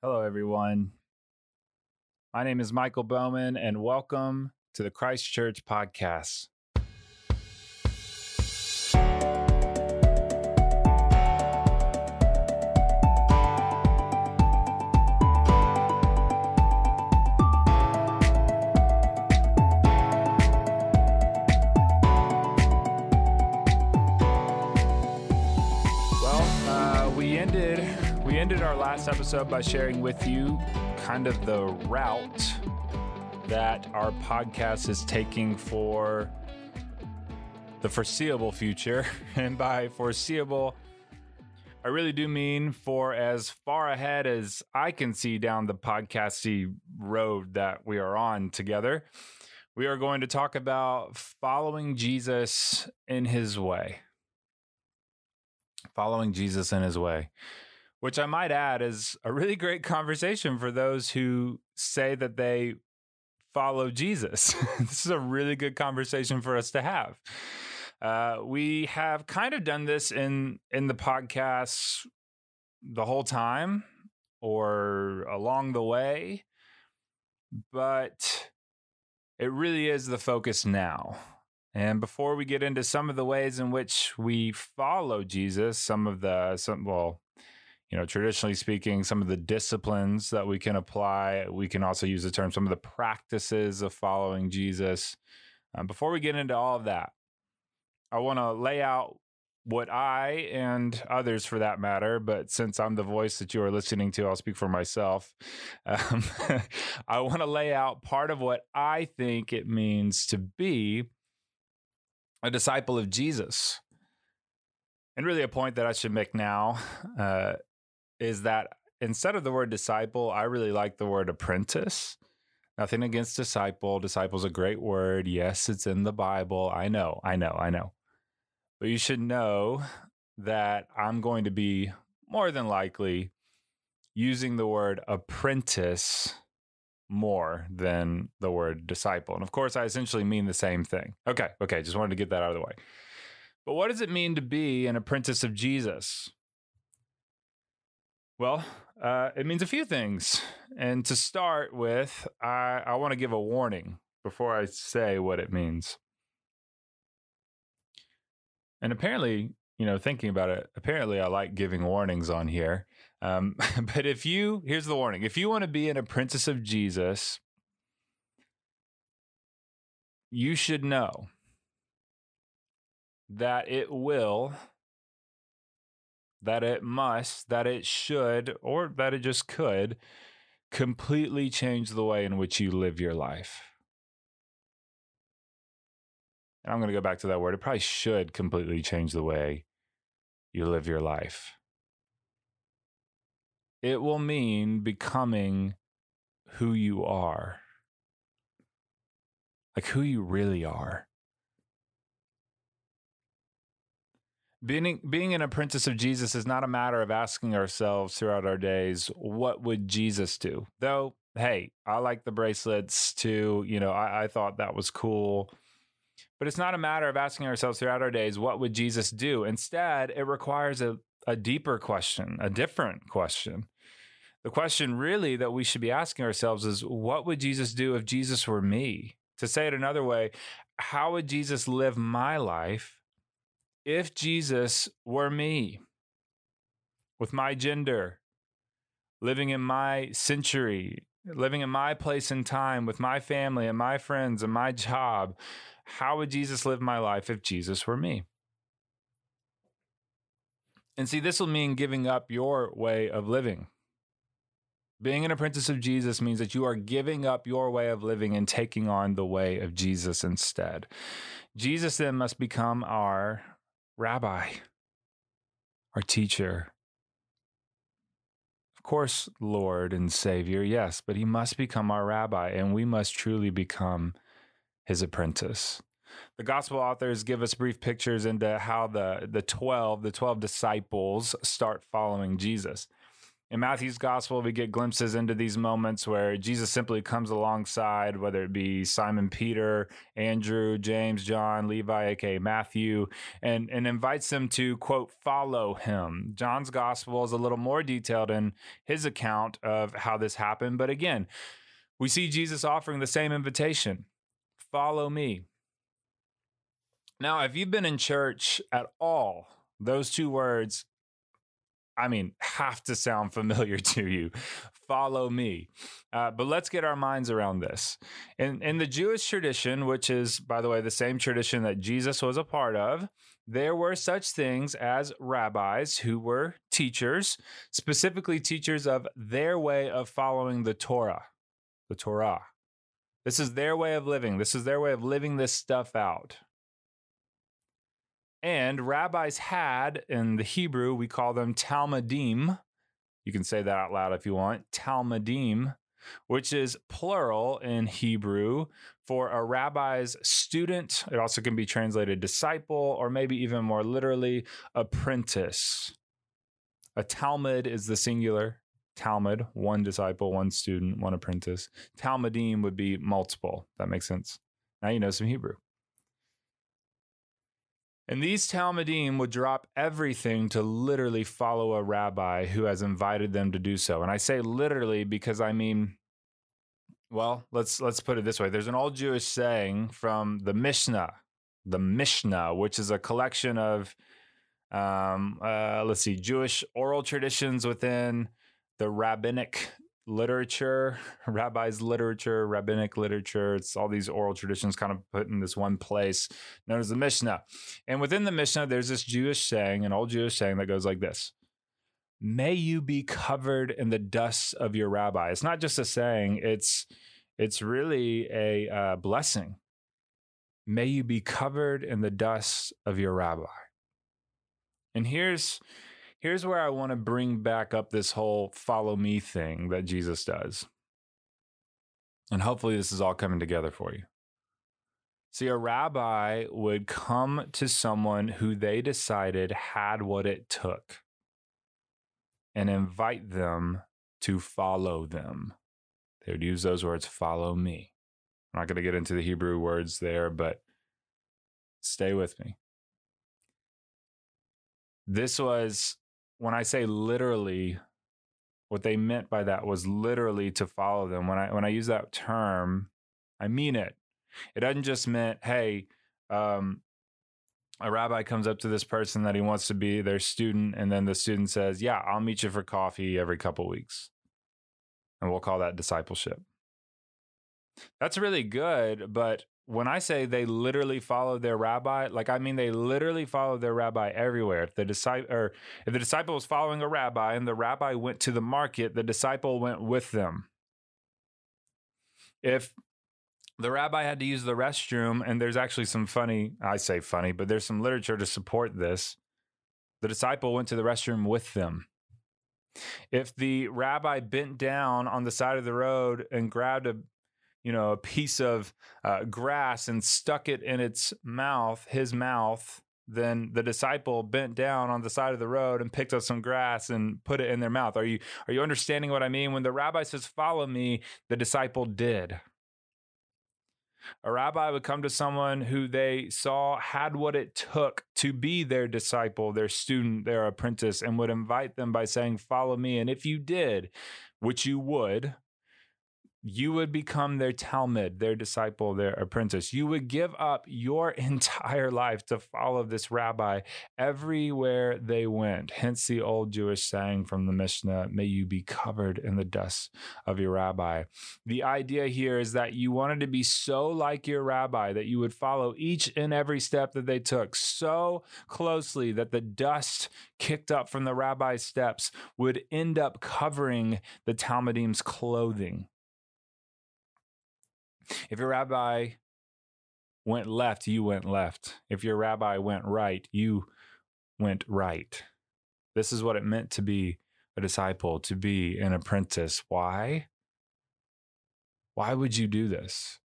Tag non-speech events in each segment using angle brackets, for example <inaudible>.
Hello, everyone. My name is Michael Bowman, and welcome to the Christchurch Podcast. Episode by sharing with you kind of the route that our podcast is taking for the foreseeable future, <laughs> and by foreseeable, I really do mean for as far ahead as I can see down the podcasty road that we are on together. We are going to talk about following Jesus in his way. Following Jesus in his way, which I might add is a really great conversation for those who say that they follow Jesus. <laughs> this is a really good conversation for us to have. Uh, we have kind of done this in in the podcast the whole time or along the way, but it really is the focus now. And before we get into some of the ways in which we follow Jesus, some of the some well, you know, traditionally speaking, some of the disciplines that we can apply, we can also use the term some of the practices of following Jesus. Um, before we get into all of that, I want to lay out what I and others for that matter, but since I'm the voice that you are listening to, I'll speak for myself. <laughs> Um, <laughs> I want to lay out part of what I think it means to be a disciple of Jesus. And really, a point that I should make now <laughs> uh, is that instead of the word disciple, I really like the word apprentice. Nothing against disciple. Disciple's a great word. Yes, it's in the Bible. I know, I know, I know. But you should know that I'm going to be more than likely using the word apprentice more than the word disciple. And of course, I essentially mean the same thing. Okay, okay, just wanted to get that out of the way. But what does it mean to be an apprentice of Jesus? Well, uh, it means a few things. And to start with, I, I want to give a warning before I say what it means. And apparently, you know, thinking about it, apparently I like giving warnings on here. Um, <laughs> but if you, here's the warning if you want to be an apprentice of Jesus, you should know that it will, that it must, that it should, or that it just could completely change the way in which you live your life. And I'm going to go back to that word. It probably should completely change the way you live your life it will mean becoming who you are. Like who you really are. Being, being an apprentice of Jesus is not a matter of asking ourselves throughout our days, what would Jesus do? Though, hey, I like the bracelets too. You know, I, I thought that was cool. But it's not a matter of asking ourselves throughout our days, what would Jesus do? Instead, it requires a, a deeper question, a different question. The question really that we should be asking ourselves is what would Jesus do if Jesus were me? To say it another way, how would Jesus live my life if Jesus were me? With my gender, living in my century, living in my place and time with my family and my friends and my job, how would Jesus live my life if Jesus were me? And see, this will mean giving up your way of living. Being an apprentice of Jesus means that you are giving up your way of living and taking on the way of Jesus instead. Jesus then must become our rabbi, our teacher. Of course, Lord and Savior, yes, but he must become our rabbi, and we must truly become his apprentice. The gospel authors give us brief pictures into how the, the 12, the 12 disciples start following Jesus. In Matthew's gospel, we get glimpses into these moments where Jesus simply comes alongside, whether it be Simon Peter, Andrew, James, John, Levi, aka Matthew, and, and invites them to, quote, follow him. John's gospel is a little more detailed in his account of how this happened. But again, we see Jesus offering the same invitation follow me. Now, if you've been in church at all, those two words I mean, have to sound familiar <laughs> to you. Follow me. Uh, but let's get our minds around this. In, in the Jewish tradition, which is, by the way, the same tradition that Jesus was a part of, there were such things as rabbis who were teachers, specifically teachers of their way of following the Torah. The Torah. This is their way of living. This is their way of living this stuff out. And rabbis had, in the Hebrew, we call them Talmidim. You can say that out loud if you want. Talmidim, which is plural in Hebrew for a rabbi's student. It also can be translated disciple, or maybe even more literally, apprentice. A Talmid is the singular. Talmid, one disciple, one student, one apprentice. Talmidim would be multiple. That makes sense. Now you know some Hebrew. And these Talmidim would drop everything to literally follow a rabbi who has invited them to do so. And I say literally because I mean, well, let's let's put it this way. There's an old Jewish saying from the Mishnah, the Mishnah, which is a collection of um, uh, let's see, Jewish oral traditions within the rabbinic literature, <laughs> rabbis' literature, rabbinic literature. It's all these oral traditions kind of put in this one place known as the Mishnah. And within the Mishnah, there's this Jewish saying, an old Jewish saying that goes like this May you be covered in the dust of your rabbi. It's not just a saying, it's it's really a uh, blessing. May you be covered in the dust of your rabbi. And here's Here's where I want to bring back up this whole follow me thing that Jesus does. And hopefully, this is all coming together for you. See, a rabbi would come to someone who they decided had what it took and invite them to follow them. They would use those words, follow me. I'm not going to get into the Hebrew words there, but stay with me. This was when I say literally, what they meant by that was literally to follow them. When I when I use that term, I mean it. It doesn't just mean, hey, um, a rabbi comes up to this person that he wants to be their student, and then the student says, "Yeah, I'll meet you for coffee every couple weeks," and we'll call that discipleship. That's really good, but when I say they literally followed their rabbi, like I mean they literally followed their rabbi everywhere. If the disciple or if the disciple was following a rabbi and the rabbi went to the market, the disciple went with them. If the rabbi had to use the restroom, and there's actually some funny, I say funny, but there's some literature to support this. The disciple went to the restroom with them. If the rabbi bent down on the side of the road and grabbed a you know, a piece of uh, grass and stuck it in its mouth, his mouth, then the disciple bent down on the side of the road and picked up some grass and put it in their mouth. Are you are you understanding what I mean? When the rabbi says, "Follow me," the disciple did. A rabbi would come to someone who they saw had what it took to be their disciple, their student, their apprentice, and would invite them by saying, Follow me. And if you did, which you would, you would become their Talmid, their disciple, their apprentice. You would give up your <laughs> entire life to follow this rabbi everywhere they went. Hence the old Jewish saying from the Mishnah, may you be covered in the dust of your rabbi. The idea here is that you wanted to be so like your rabbi that you would follow each and every step that they took so closely that the dust kicked up from the rabbi's steps would end up covering the Talmidim's clothing. If your rabbi went left, you went left. If your rabbi went right, you went right. This is what it meant to be a disciple, to be an apprentice. Why? Why would you do this?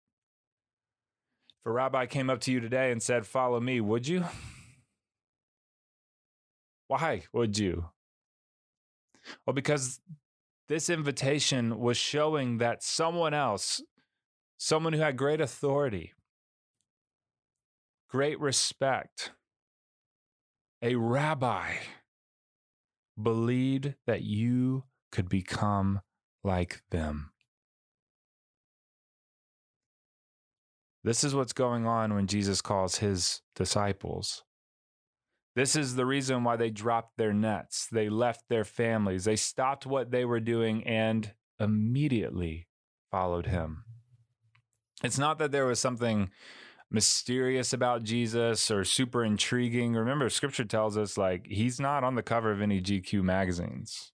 If a rabbi came up to you today and said, Follow me, would you? Why would you? Well, because this invitation was showing that someone else, someone who had great authority, great respect, a rabbi, believed that you could become like them. This is what's going on when Jesus calls his disciples. This is the reason why they dropped their nets. They left their families. They stopped what they were doing and immediately followed him. It's not that there was something mysterious about Jesus or super intriguing. Remember, scripture tells us like he's not on the cover of any GQ magazines.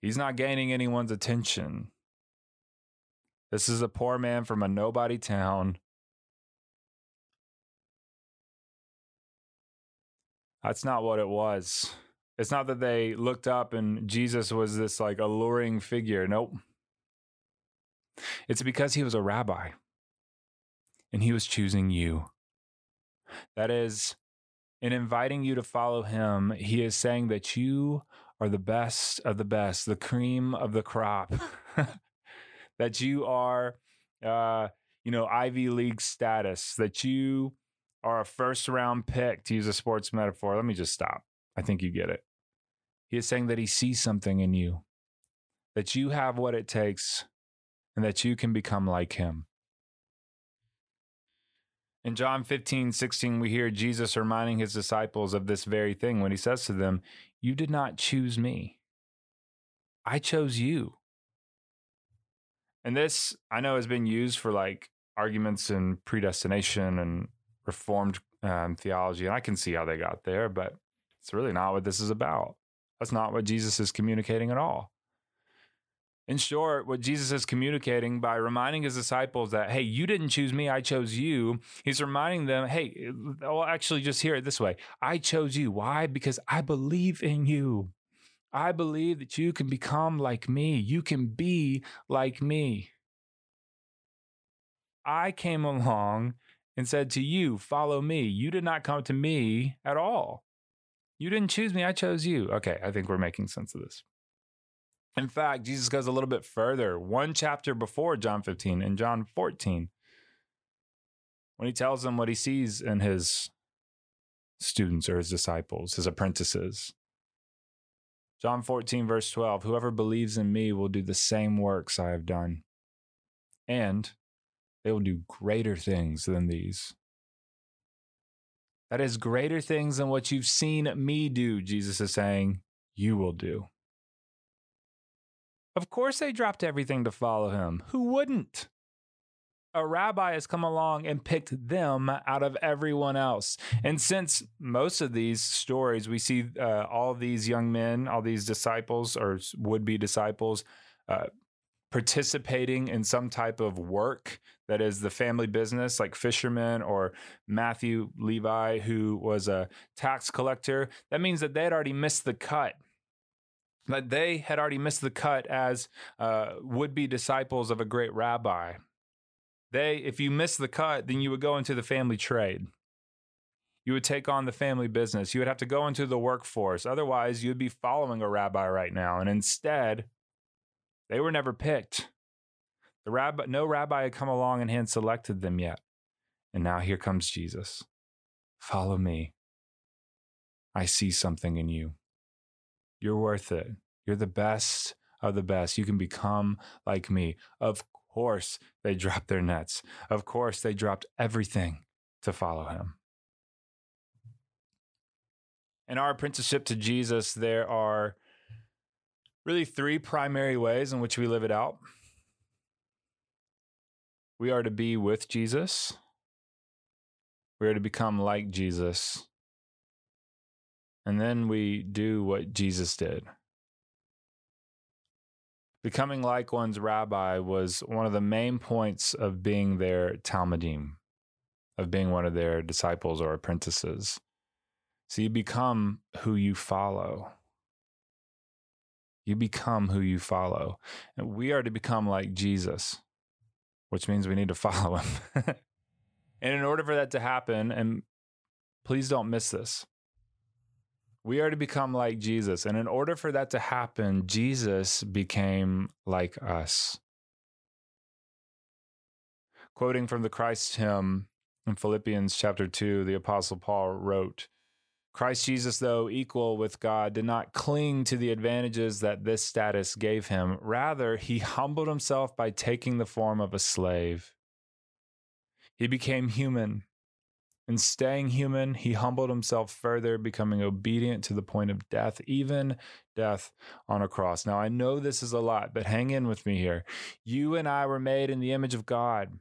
He's not gaining anyone's attention. This is a poor man from a nobody town. That's not what it was. It's not that they looked up and Jesus was this like alluring figure. Nope. It's because he was a rabbi and he was choosing you. That is, in inviting you to follow him, he is saying that you are the best of the best, the cream of the crop. <laughs> <laughs> that you are, uh, you know, Ivy League status, that you are a first round pick, to use a sports metaphor. Let me just stop. I think you get it. He is saying that he sees something in you, that you have what it takes, and that you can become like him. In John 15, 16, we hear Jesus reminding his disciples of this very thing when he says to them, You did not choose me, I chose you. And this, I know, has been used for like arguments in predestination and reformed um, theology. And I can see how they got there, but it's really not what this is about. That's not what Jesus is communicating at all. In short, what Jesus is communicating by reminding his disciples that, hey, you didn't choose me, I chose you, he's reminding them, hey, well, actually, just hear it this way I chose you. Why? Because I believe in you. I believe that you can become like me, you can be like me. I came along and said to you, Follow me. You did not come to me at all. You didn't choose me, I chose you. Okay, I think we're making sense of this. In fact, Jesus goes a little bit further, one chapter before John 15, in John 14, when he tells them what he sees in his students or his disciples, his apprentices. John 14, verse 12 Whoever believes in me will do the same works I have done, and they will do greater things than these. That is greater things than what you've seen me do, Jesus is saying, you will do. Of course, they dropped everything to follow him. Who wouldn't? A rabbi has come along and picked them out of everyone else. And since most of these stories, we see uh, all these young men, all these disciples or would be disciples, uh, participating in some type of work that is the family business, like fishermen or Matthew Levi, who was a tax collector, that means that they had already missed the cut that they had already missed the cut as uh, would be disciples of a great rabbi. They, if you missed the cut, then you would go into the family trade. You would take on the family business. You would have to go into the workforce. Otherwise, you'd be following a rabbi right now. And instead, they were never picked. The rabbi, no rabbi had come along and hand selected them yet. And now here comes Jesus. Follow me. I see something in you. You're worth it. You're the best of the best. You can become like me. Of course, they dropped their nets. Of course, they dropped everything to follow him. In our apprenticeship to Jesus, there are really three primary ways in which we live it out. We are to be with Jesus, we are to become like Jesus, and then we do what Jesus did. Becoming like one's rabbi was one of the main points of being their Talmidim, of being one of their disciples or apprentices. So you become who you follow. You become who you follow. And we are to become like Jesus, which means we need to <laughs> follow him. and in order for that to happen, and please don't miss this, We are to become like Jesus. And in order for that to happen, Jesus became like us. Quoting from the Christ hymn in Philippians chapter 2, the Apostle Paul wrote, Christ Jesus, though equal with God, did not cling to the advantages that this status gave him. Rather, he humbled himself by taking the form of a slave. He became human. In staying human, he humbled himself further, becoming obedient to the point of death, even death on a cross. Now, I know this is a lot, but hang in with me here. You and I were made in the image of God.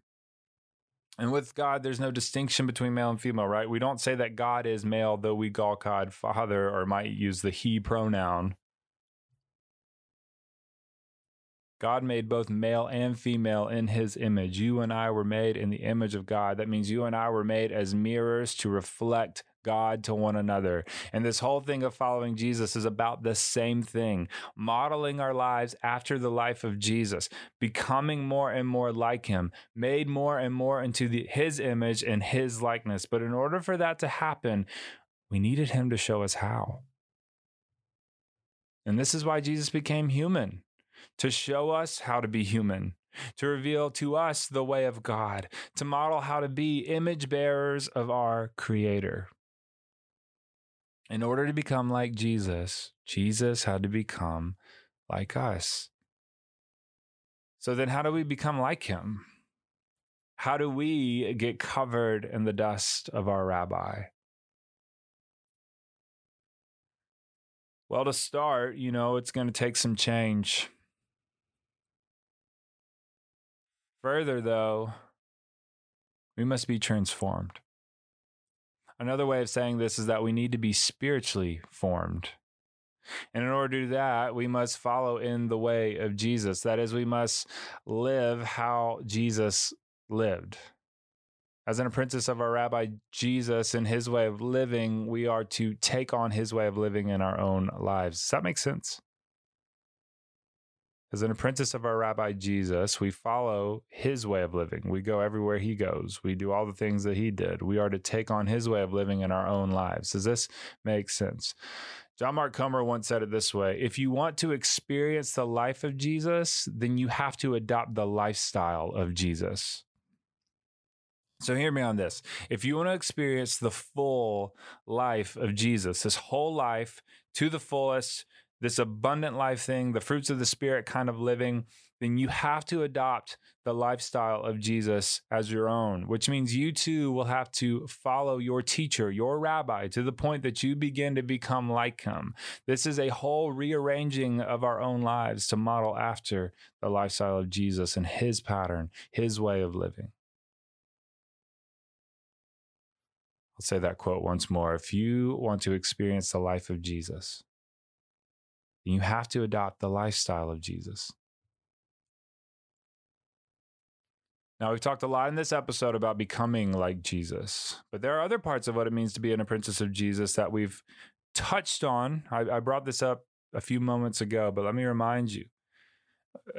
And with God, there's no distinction between male and female, right? We don't say that God is male, though we call God Father or might use the He pronoun. God made both male and female in his image. You and I were made in the image of God. That means you and I were made as mirrors to reflect God to one another. And this whole thing of following Jesus is about the same thing modeling our lives after the life of Jesus, becoming more and more like him, made more and more into the, his image and his likeness. But in order for that to happen, we needed him to show us how. And this is why Jesus became human to show us how to be human to reveal to us the way of God, to model how to be image bearers of our Creator. In order to become like Jesus, Jesus had to become like us. So then, how do we become like him? How do we get covered in the dust of our rabbi? Well, to start, you know, it's going to take some change. Further, though, we must be transformed. Another way of saying this is that we need to be spiritually formed. And in order to do that, we must follow in the way of Jesus. That is, we must live how Jesus lived. As an apprentice of our rabbi Jesus and his way of living, we are to take on his way of living in our own lives. Does that make sense? As an apprentice of our Rabbi Jesus, we follow his way of living. We go everywhere he goes. We do all the things that he did. We are to take on his way of living in our own lives. Does this make sense? John Mark Comer once said it this way If you want to experience the life of Jesus, then you have to adopt the lifestyle of Jesus. So, hear me on this. If you want to experience the full life of Jesus, this whole life to the fullest, this abundant life thing, the fruits of the spirit kind of living, then you have to adopt the lifestyle of Jesus as your own, which means you too will have to follow your teacher, your rabbi, to the point that you begin to become like him. This is a whole rearranging of our own lives to model after the lifestyle of Jesus and his pattern, his way of living. I'll say that quote once more. If you want to experience the life of Jesus, you have to adopt the lifestyle of Jesus. Now, we've talked a lot in this episode about becoming like Jesus, but there are other parts of what it means to be an apprentice of Jesus that we've touched on. I, I brought this up a few moments ago, but let me remind you.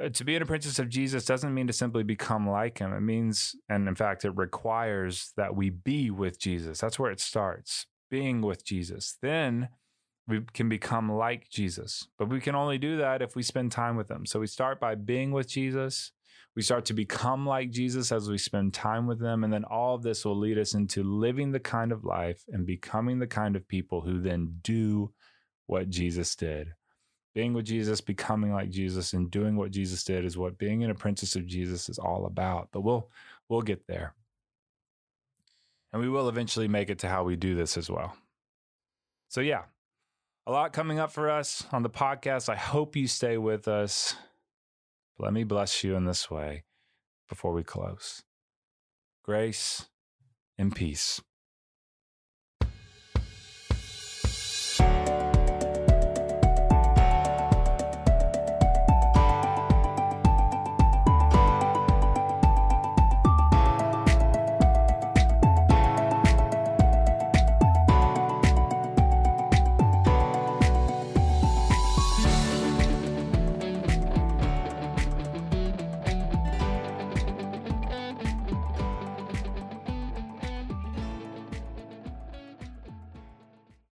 Uh, to be an apprentice of Jesus doesn't mean to simply become like him. It means, and in fact, it requires that we be with Jesus. That's where it starts, being with Jesus. Then we can become like Jesus. But we can only do that if we spend time with him. So we start by being with Jesus. We start to become like Jesus as we spend time with them. And then all of this will lead us into living the kind of life and becoming the kind of people who then do what Jesus did. Being with Jesus, becoming like Jesus, and doing what Jesus did is what being an apprentice of Jesus is all about. But we'll we'll get there. And we will eventually make it to how we do this as well. So yeah, a lot coming up for us on the podcast. I hope you stay with us. Let me bless you in this way before we close. Grace and peace.